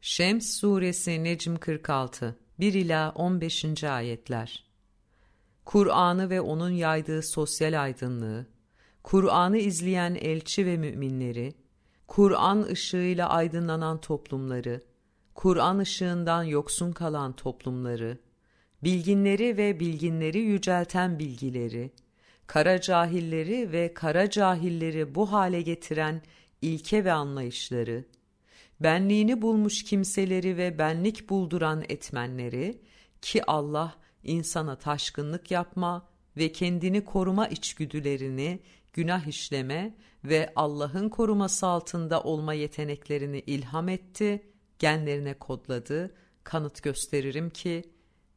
Şems Suresi Necm 46 1 ila 15. ayetler. Kur'an'ı ve onun yaydığı sosyal aydınlığı, Kur'an'ı izleyen elçi ve müminleri, Kur'an ışığıyla aydınlanan toplumları, Kur'an ışığından yoksun kalan toplumları, bilginleri ve bilginleri yücelten bilgileri, kara cahilleri ve kara cahilleri bu hale getiren ilke ve anlayışları, benliğini bulmuş kimseleri ve benlik bulduran etmenleri ki Allah insana taşkınlık yapma ve kendini koruma içgüdülerini günah işleme ve Allah'ın koruması altında olma yeteneklerini ilham etti, genlerine kodladı, kanıt gösteririm ki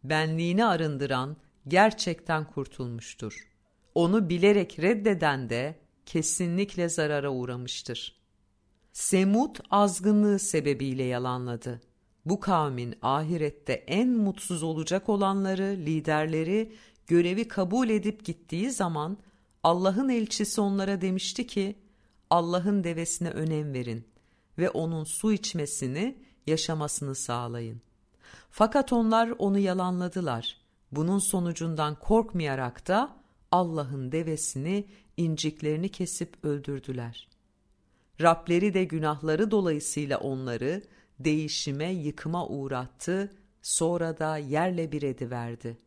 benliğini arındıran gerçekten kurtulmuştur. Onu bilerek reddeden de kesinlikle zarara uğramıştır.'' Semud azgınlığı sebebiyle yalanladı. Bu kavmin ahirette en mutsuz olacak olanları, liderleri görevi kabul edip gittiği zaman Allah'ın elçisi onlara demişti ki Allah'ın devesine önem verin ve onun su içmesini, yaşamasını sağlayın. Fakat onlar onu yalanladılar. Bunun sonucundan korkmayarak da Allah'ın devesini, inciklerini kesip öldürdüler. Rableri de günahları dolayısıyla onları değişime, yıkıma uğrattı, sonra da yerle bir ediverdi.